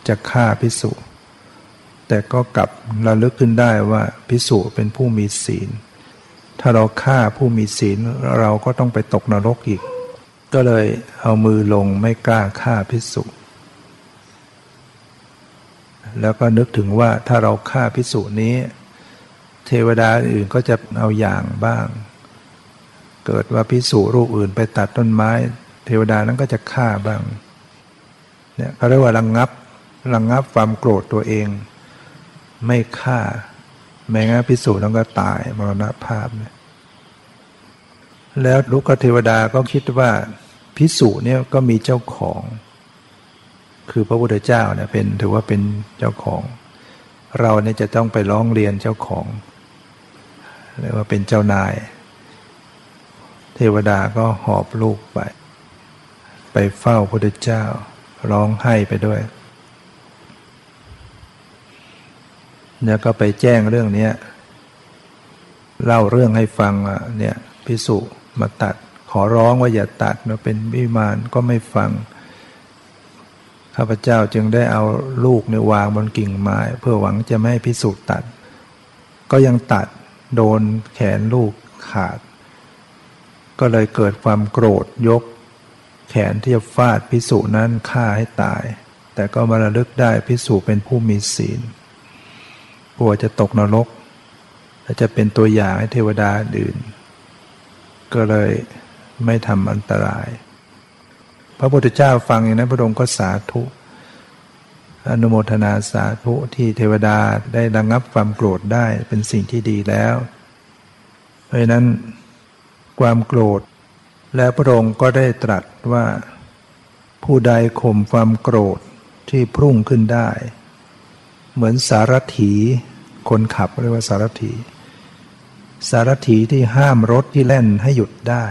[SPEAKER 1] จะฆ่าพิสุ แต่ก็กลับระลึกขึ้นได้ว่าพิสุเป็นผู้มีศีล ถ้าเราฆ่าผู้มีศีลเราก็ต้องไปตกนรกอีก ก็เลยเอามือลงไม่กล้าฆ่าพิสุ แล้วก็นึกถึงว่าถ้าเราฆ่าพิสุนี้ เทวดาอื่นก็จะเอาอย่างบ้าง เกิดว่าพิสูรูปอื่นไปตัดต้นไม้ เทวดานั้นก็จะฆ่าบ้างเนี่ยเขาเรียกว่าระงงับระงงับความโกรธตัวเอง ไม่ฆ่า แม้งั้นพิสูจน์ต้องก็ตายมรณภาพเนี่ยแล้วลูกเทวดาก็คิดว่าพิสูจน์เนี่ยก็มีเจ้าของ คือพระพุทธเจ้าเนี่ยเป็นถือว่าเป็นเจ้าของ เราเนี่ยจะต้องไปร้องเรียนเจ้าของเรียกว่าเป็นเจ้านาย เทวดาก็หอบลูกไป ไปเฝ้าพระพุทธเจ้า ร้องไห้ไปด้วยเนี่ยก็ไปแจ้งเรื่องนี้เล่าเรื่องให้ฟังเนี่ยพิสุมาตัด ขอร้องว่าอย่าตัดเนาเป็นวิมานก็ไม่ฟัง ข้าพเจ้าจึงได้เอาลูกในวางบนกิ่งไม้ เพื่อหวังจะไม่ให้พิสุตัด ก็ยังตัดโดนแขนลูกขาด ก็เลยเกิดความโกรธยก แขนที่จะฟาดพิสุนั้นฆ่าให้ตาย แต่ก็มาระลึกได้พิสุเป็นผู้มีศีลกลัวจะตกนรกและจะเป็นตัวอย่างให้เทวดาอื่น ก็เลยไม่ทำอันตราย ระพุทธเจ้าฟังอย่างนั้นพระองค์ก็สาธุอนุโมทนาสาธุที่เทวดาได้ระงงับความโกรธได้เป็นสิ่งที่ดีแล้ว เพราะนั้น ความโกรธ และพระองค์ก็ได้ตรัสว่า ผู้ใดข่มความโกรธที่พุ่งขึ้นได้ เหมือนสารถีคนขับเรียกว่าสารถี สารถีที่ห้ามรถที่แล่นให้หยุดได้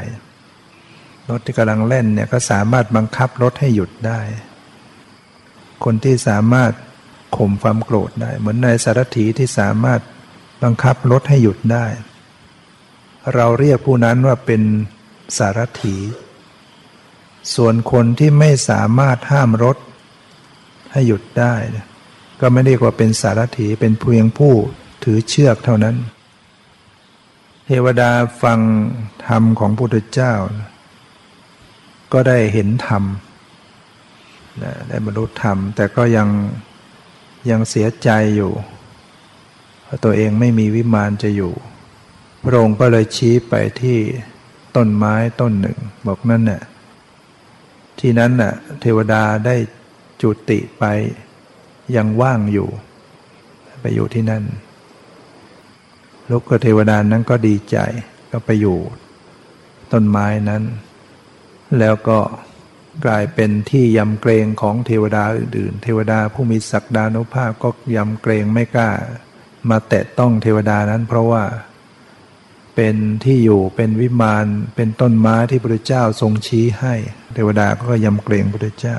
[SPEAKER 1] รถที่กำลังเล่นเนี่ยก็สามารถบังคับรถให้หยุดได้ คนที่สามารถข่มความโกรธได้ เหมือนนายสารถีที่สามารถบังคับรถให้หยุดได้ เราเรียกผู้นั้นว่าเป็นสารถี ส่วนคนที่ไม่สามารถห้ามรถให้หยุดได้ ก็ไม่เรียกว่าเป็นสารถีเป็นเพียงผู้ถือเชือกเท่านั้น เทวดาฟังธรรมของพระพุทธเจ้า ก็ได้เห็นธรรมได้บรรลุธรรม แต่ก็ยังยังเสียใจอยู่เพราะตัวเองไม่มีวิมานจะอยู่ พระองค์ก็เลยชี้ไปที่ต้นไม้ต้นหนึ่ง บอกนั่นน่ะที่นั้นน่ะเทวดาได้จุติไปยังว่างอยู่ ไปอยู่ที่นั่นลูกเทวดานั้นก็ดีใจก็ไปอยู่ ต้นไม้นั้น แล้วก็กลายเป็นที่ยำเกรงของเทวดาอื่นๆ เทวดาผู้มีศักดานุภาพก็ยำเกรงไม่กล้า มาแตะต้องเทวดานั้นเพราะว่า เป็นที่อยู่เป็นวิมานเป็นต้นไม้ที่พระเจ้าทรงชี้ให้ เทวดาก็ยำเกรงพระเจ้า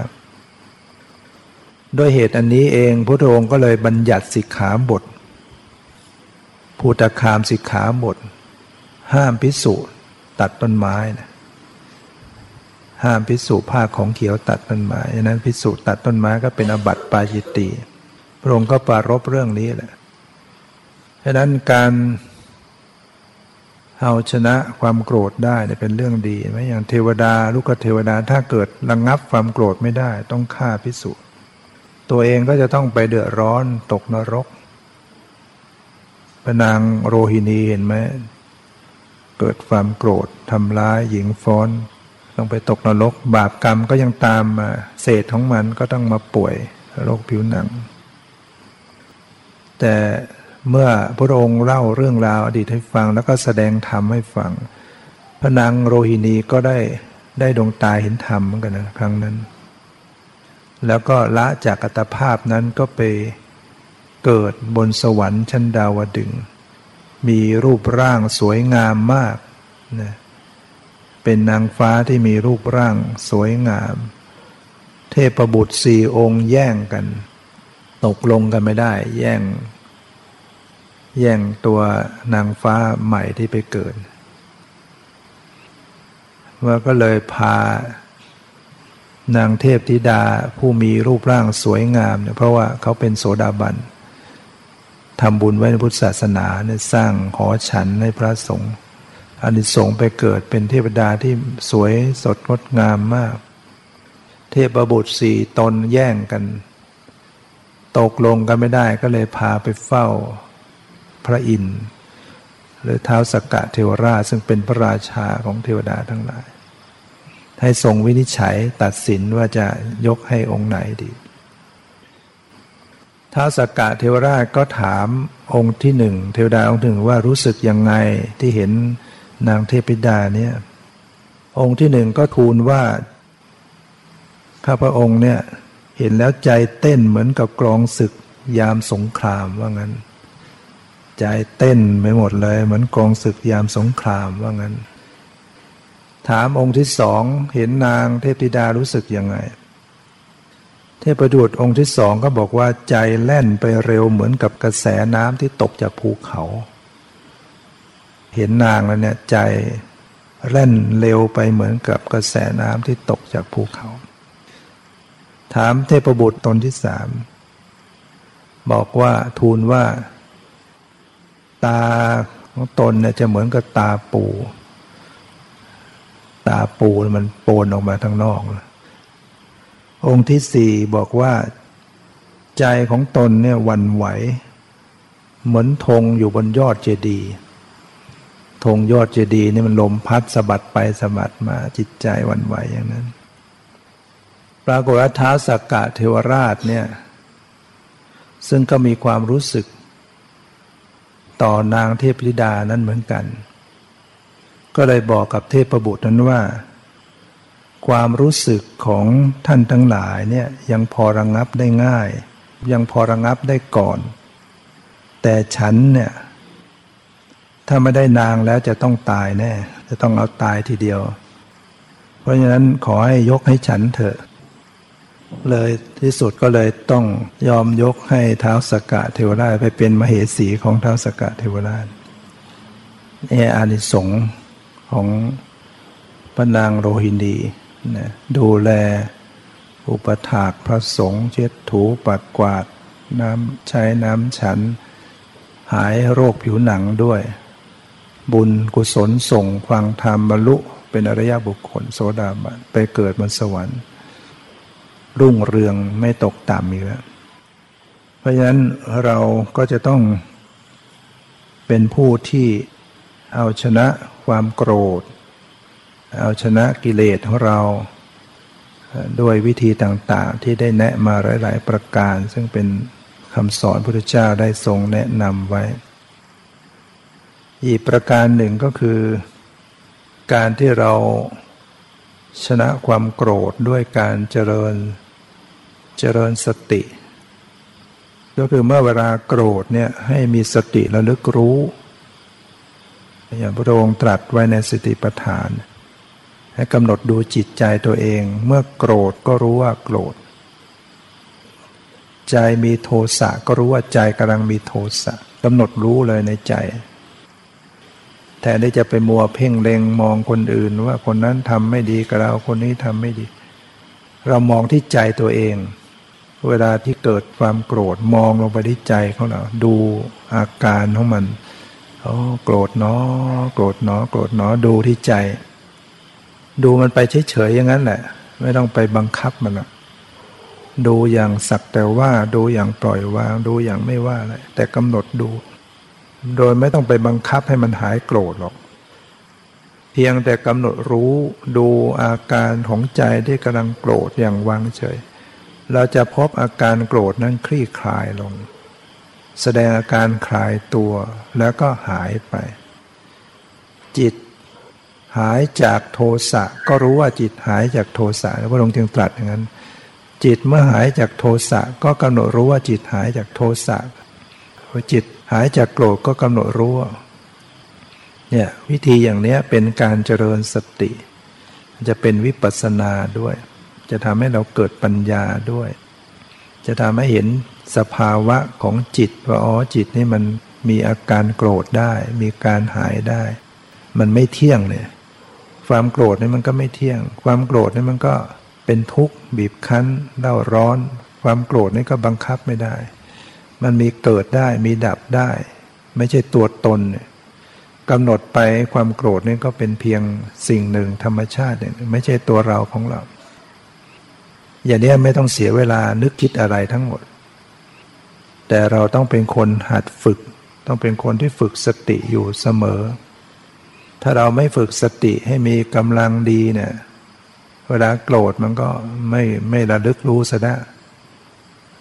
[SPEAKER 1] ด้วยเหตุอันนี้เองพระองค์ก็เลยบัญญัติสิกขาบทภูตคามสิกขาบทห้ามพิสูจตัดต้นไม้นะ ห้ามพิสูจผ้าของเขียวตัดต้นไม้ดังนั้นพิสูจตัดต้นไม้ก็เป็นอบัติปาจิตติพระองค์ก็ปรารบเรื่องนี้แหละดังนั้นการเอาชนะความโกรธได้เนี่ยเป็นเรื่องดีไหมอย่างเทวดาลูกเทวดาถ้าเกิดระงงับความโกรธไม่ได้ ต้องฆ่าพิสูจน์ตัวเองก็จะต้องไปเดือดร้อนตกนรกพนางโรฮินีเห็นไหมเกิดความโกรธทำร้ายหญิงฟ้อน ต้องไปตกนรก บาปกรรมก็ยังตามมาเศษของมันก็ต้องมาป่วยโรคผิวหนัง แต่เมื่อพระองค์เล่าเรื่องราวอดีตให้ฟังแล้วก็แสดงธรรมให้ฟัง พระนางโรฮินีก็ได้ได้ดวงตาเห็นธรรมเหมือนกันนะครั้งนั้น แล้วก็ละจากอัตภาพนั้นก็ไปเกิดบนสวรรค์ชั้นดาวดึง มีรูปร่างสวยงามมากนะ เป็นนางฟ้าที่มีรูปร่างสวยงาม เทพบุตรสี่องค์แย่งกัน ตกลงกันไม่ได้ แย่ง แย่งตัวนางฟ้าใหม่ที่ไปเกิดว่าก็เลยพานางเทพธิดาผู้มีรูปร่างสวยงามเนี่ยเพราะว่าเขาเป็นโสดาบันทำบุญไว้ในพุทธศาสนาเนี่ยสร้างหอฉันในพระสงฆ์ อานิสงส์ไปเกิดเป็นเทพดาที่สวยสดงดงามมาก เทพบุตรสี่ตนแย่งกัน ตกลงกันไม่ได้ก็เลยพาไปเฝ้าพระอินทร์หรือเท้าสกกะเทวราชซึ่งเป็นพระราชาของเทวดาทั้งหลาย ให้ทรงวินิจฉัยตัดสินว่าจะยกให้องค์ไหนดีท้าสกกะเทวราชก็ถามองค์ที่หนึ่งเทวดาองค์หนึ่งว่ารู้สึกยังไงที่เห็น นางเทพิดาเนี่ยองค์ที่หนึ่งก็ทูลว่า ข้าพระองค์เนี่ยเห็นแล้วใจเต้นเหมือนกับกรองศึกยามสงครามว่างั้น ใจเต้นไปหมดเลย เหมือนกองศึกยามสงครามว่างั้น ถามองค์ที่สองเห็นนางเทพธิดารู้สึกยังไง เทพบุตรองค์ที่สองก็บอกว่าใจแล่นไปเร็วเหมือนกับกระแสน้ำที่ตกจากภูเขา เห็นนางแล้วเนี่ยใจแล่นเร็วไปเหมือนกับกระแสน้ำที่ตกจากภูเขา ถามเทพบุตรตนที่สามบอกว่าทูลว่า ตาของตนเนี่ยจะเหมือนกับตาปู ตาปูมันโปนออกมาทางนอก องค์ที่สี่บอกว่า ใจของตนเนี่ยวันไหว เหมือนธงอยู่บนยอดเจดีย์ ธงยอดเจดีย์นี่มันลมพัดสะบัดไปสะบัดมาจิตใจวันไหวอย่างนั้น ปรากฏว่าท้าสักกะเทวราชเนี่ยซึ่งก็มีความรู้สึก ต่อนางเทพธิดานั้นเหมือนกัน ก็เลยบอกกับเทพบุตรนั้นว่า ความรู้สึกของท่านทั้งหลายเนี่ยยังพอระงงับได้ง่าย ยังพอระงงับได้ก่อน แต่ฉันเนี่ย ถ้าไม่ได้นางแล้วจะต้องตายแน่ จะต้องเอาตายทีเดียว เพราะฉะนั้นขอให้ยกให้ฉันเถอะ เลยที่สุดก็เลยต้องยอมยกให้เท้าสกกะเทวราชไปเป็นมเหสีของเท้าสกกะเทวราชนี่อานิสงส์ของพระนางโรฮินีนะดูแลอุปถากพระสงฆ์เช็ดถูปัดกวาด น้ำใช้น้ำฉัน หายโรคผิวหนังด้วย บุญกุศลส่งฟังธรรมบรรลุ เป็นอริยบุคคล โสดาบันไปเกิดบนสวรรค์ รุ่งเรืองไม่ตกต่ำอีกแล้ว เพราะฉะนั้นเราก็จะต้องเป็นผู้ที่เอาชนะความโกรธ เอาชนะกิเลสของเราด้วยวิธีต่างๆ ที่ได้แนะมาหลาย ๆ ประการ ซึ่งเป็นคำสอนพระพุทธเจ้าได้ทรงแนะนำไว้ อีกประการหนึ่งก็คือ การที่เราชนะความโกรธด้วยการเจริญเจริญสติ ก็คือเมื่อเวลาโกรธเนี่ยให้มีสติระลึกรู้ อย่างพระองค์ตรัสไว้ในสติปัฏฐาน ให้กำหนดดูจิตใจตัวเอง เมื่อโกรธก็รู้ว่าโกรธ ใจมีโทสะก็รู้ว่าใจกำลังมีโทสะกำหนดรู้เลยในใจ แทนที่จะไปมัวเพ่งเล็งมองคนอื่น ว่าคนนั้นทำไม่ดีกับเราคนนี้ทำไม่ดี เรามองที่ใจตัวเอง เวลาที่เกิดความโกรธมองลงไปที่ใจของเรา ดูอาการของมันโอ้โกรธเนาะโกรธเนาะโกรธเนาะดูที่ใจ ดูมันไปเฉยๆอย่างนั้นแหละ ไม่ต้องไปบังคับมันะดูอย่างสักแต่ว่าดูอย่างปล่อยวาง ดูอย่างไม่ว่าอะไรแต่กำหนดดู โดยไม่ต้องไปบังคับให้มันหายโกรธหรอก เพียงแต่กำหนดรู้ดูอาการของใจที่กำลังโกรธอย่างวางเฉย เราจะพบอาการโกรธนั้นคลี่คลายลง แสดงอาการคลายตัวแล้วก็หายไป จิตหายจากโทสะก็รู้ว่าจิตหายจากโทสะพระองค์จึงตรัสอย่างนั้น จิตเมื่อหายจากโทสะก็กำหนดรู้ว่าจิตหายจากโทสะจิต หายจากโกรธก็กำหนดรู้เนี่ยวิธีอย่างนี้เป็นการเจริญสติ จะเป็นวิปัสสนาด้วย จะทำให้เราเกิดปัญญาด้วย จะทำให้เห็นสภาวะของจิตว่าอ๋อจิตนี่มันมีอาการโกรธได้ มีการหายได้ มันไม่เที่ยงเลยความโกรธนี่มันก็ไม่เที่ยง ความโกรธนี่มันก็เป็นทุกข์บีบคั้นเล่าร้อน ความโกรธนี่ก็บังคับไม่ได้ มันมีเกิดได้มีดับได้ ไม่ใช่ตัวตนกำหนดไปความโกรธนี่ก็เป็นเพียงสิ่งหนึ่งธรรมชาติหนึ่งไม่ใช่ตัวเราของเรา อย่างนี้ไม่ต้องเสียเวลานึกคิดอะไรทั้งหมด แต่เราต้องเป็นคนหัดฝึก ต้องเป็นคนที่ฝึกสติอยู่เสมอ ถ้าเราไม่ฝึกสติให้มีกำลังดีเนี่ยเวลาโกรธมันก็ไม่ไม่ระลึกรู้ซะได้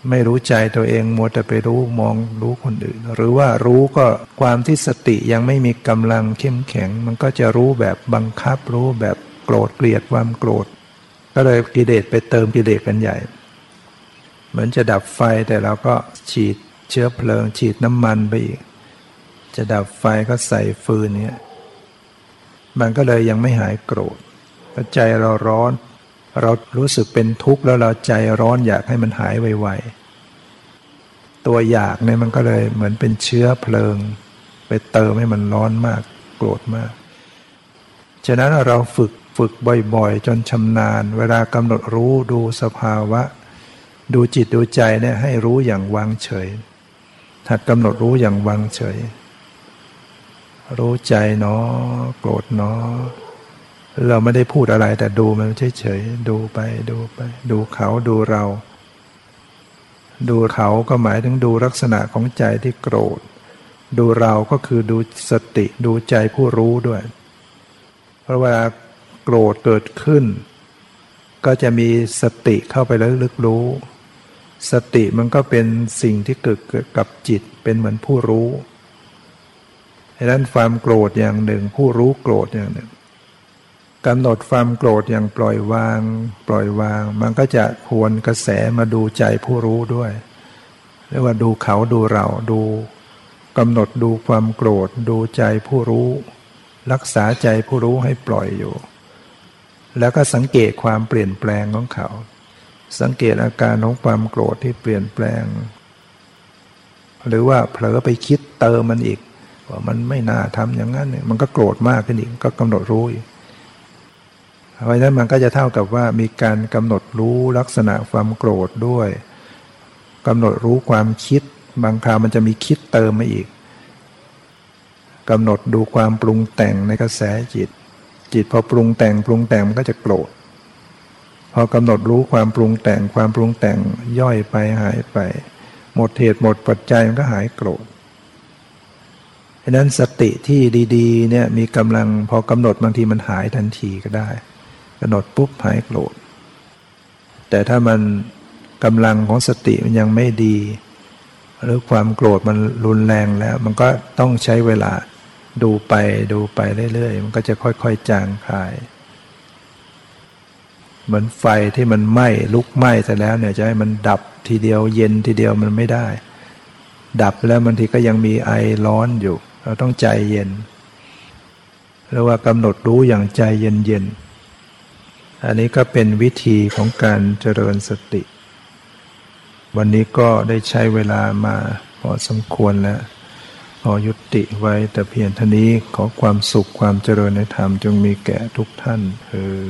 [SPEAKER 1] ไม่รู้ใจตัวเองมัวแต่ไปรู้มองรู้คนอื่น หรือว่ารู้ก็ความที่สติยังไม่มีกำลังเข้มแข็ง มันก็จะรู้แบบบังคับรู้แบบโกรธเกลียดความโกรธ ก็เลยกิเลสไปเติมกิเลสกันใหญ่ เหมือนจะดับไฟแต่เราก็ฉีดเชื้อเพลิง ฉีดน้ำมันไปอีก จะดับไฟก็ใส่ฟืนเนี้ยมันก็เลยยังไม่หายโกรธใจเราร้อน เรารู้สึกเป็นทุกข์แล้วเราใจร้อนอยากให้มันหายไวๆ ตัวอยากเนี่ยมันก็เลยเหมือนเป็นเชื้อเพลิง ไปเติมให้มันร้อนมากโกรธมาก ฉะนั้นเราฝึกฝึกบ่อยๆ จนชำนาญ เวลากำหนดรู้ดูสภาวะ ดูจิตดูใจเนี่ยให้รู้อย่างวางเฉยถัดกำหนดรู้อย่างวางเฉย รู้ใจเนาะโกรธเนาะ เราไม่ได้พูดอะไรแต่ดูมันเฉยๆดูไปดูไป ดูเขาดูเรา ดูเขาก็หมายถึงดูลักษณะของใจที่โกรธ ดูเราก็คือดูสติดูใจผู้รู้ด้วย เพราะว่าโกรธเกิดขึ้น ก็จะมีสติเข้าไปแล้วลึกรู้ สติมันก็เป็นสิ่งที่เกิดกับจิตเป็นเหมือนผู้รู้ดังนั้นความโกรธอย่างหนึ่ง ผู้รู้โกรธอย่างหนึ่ง กำหนดความโกรธอย่างปล่อยวาง ปล่อยวาง มันก็จะพวนกระแสมาดูใจผู้รู้ด้วยเรียกว่าดูเขาดูเราดูกำหนดดูความโกรธ ดูใจผู้รู้ รักษาใจผู้รู้ให้ปล่อยอยู่ แล้วก็สังเกตความเปลี่ยนแปลงของเขา สังเกตอาการของความโกรธที่เปลี่ยนแปลง หรือว่าเผลอไปคิดเติมมันอีกว่ามันไม่น่าทำอย่างนั้นเนี่ยมันก็โกรธมากขึ้นอีกก็กำหนดรู้ เพราะฉะนั้นมันก็จะเท่ากับว่ามีการกำหนดรู้ลักษณะความโกรธด้วยกำหนดรู้ความคิด บางคราวมันจะมีคิดเติมมาอีกกำหนดดูความปรุงแต่งในกระแสจิต จิตพอปรุงแต่งปรุงแต่งมันก็จะโกรธพอกำหนดรู้ความปรุงแต่งความปรุงแต่งย่อยไปหายไป หมดเหตุหมดปัจจัยมันก็หายโกรธดังนั้นสติที่ดีๆเนี่ยมีกำลังพอกำหนดบางทีมันหายทันทีก็ได้ กำหนดปุ๊บหายโกรธ แต่ถ้ามันกำลังของสติมันยังไม่ดี หรือความโกรธมันรุนแรงแล้ว มันก็ต้องใช้เวลาดูไปดูไปเรื่อยๆ มันก็จะค่อยๆจางคาย เหมือนไฟที่มันไหม้ลุกไหม้แต่แล้วเนี่ยจะให้มันดับทีเดียวเย็นทีเดียวมันไม่ได้ ดับแล้วบางทีก็ยังมีไอร้อนอยู่ เราต้องใจเย็นเรียกว่ากำหนดรู้อย่างใจเย็นๆ อันนี้ก็เป็นวิธีของการเจริญสติ วันนี้ก็ได้ใช้เวลามาพอสมควรแล้วขอยุติไว้แต่เพียงเท่านี้ขอความสุขความเจริญในธรรมจงมีแก่ทุกท่านเออ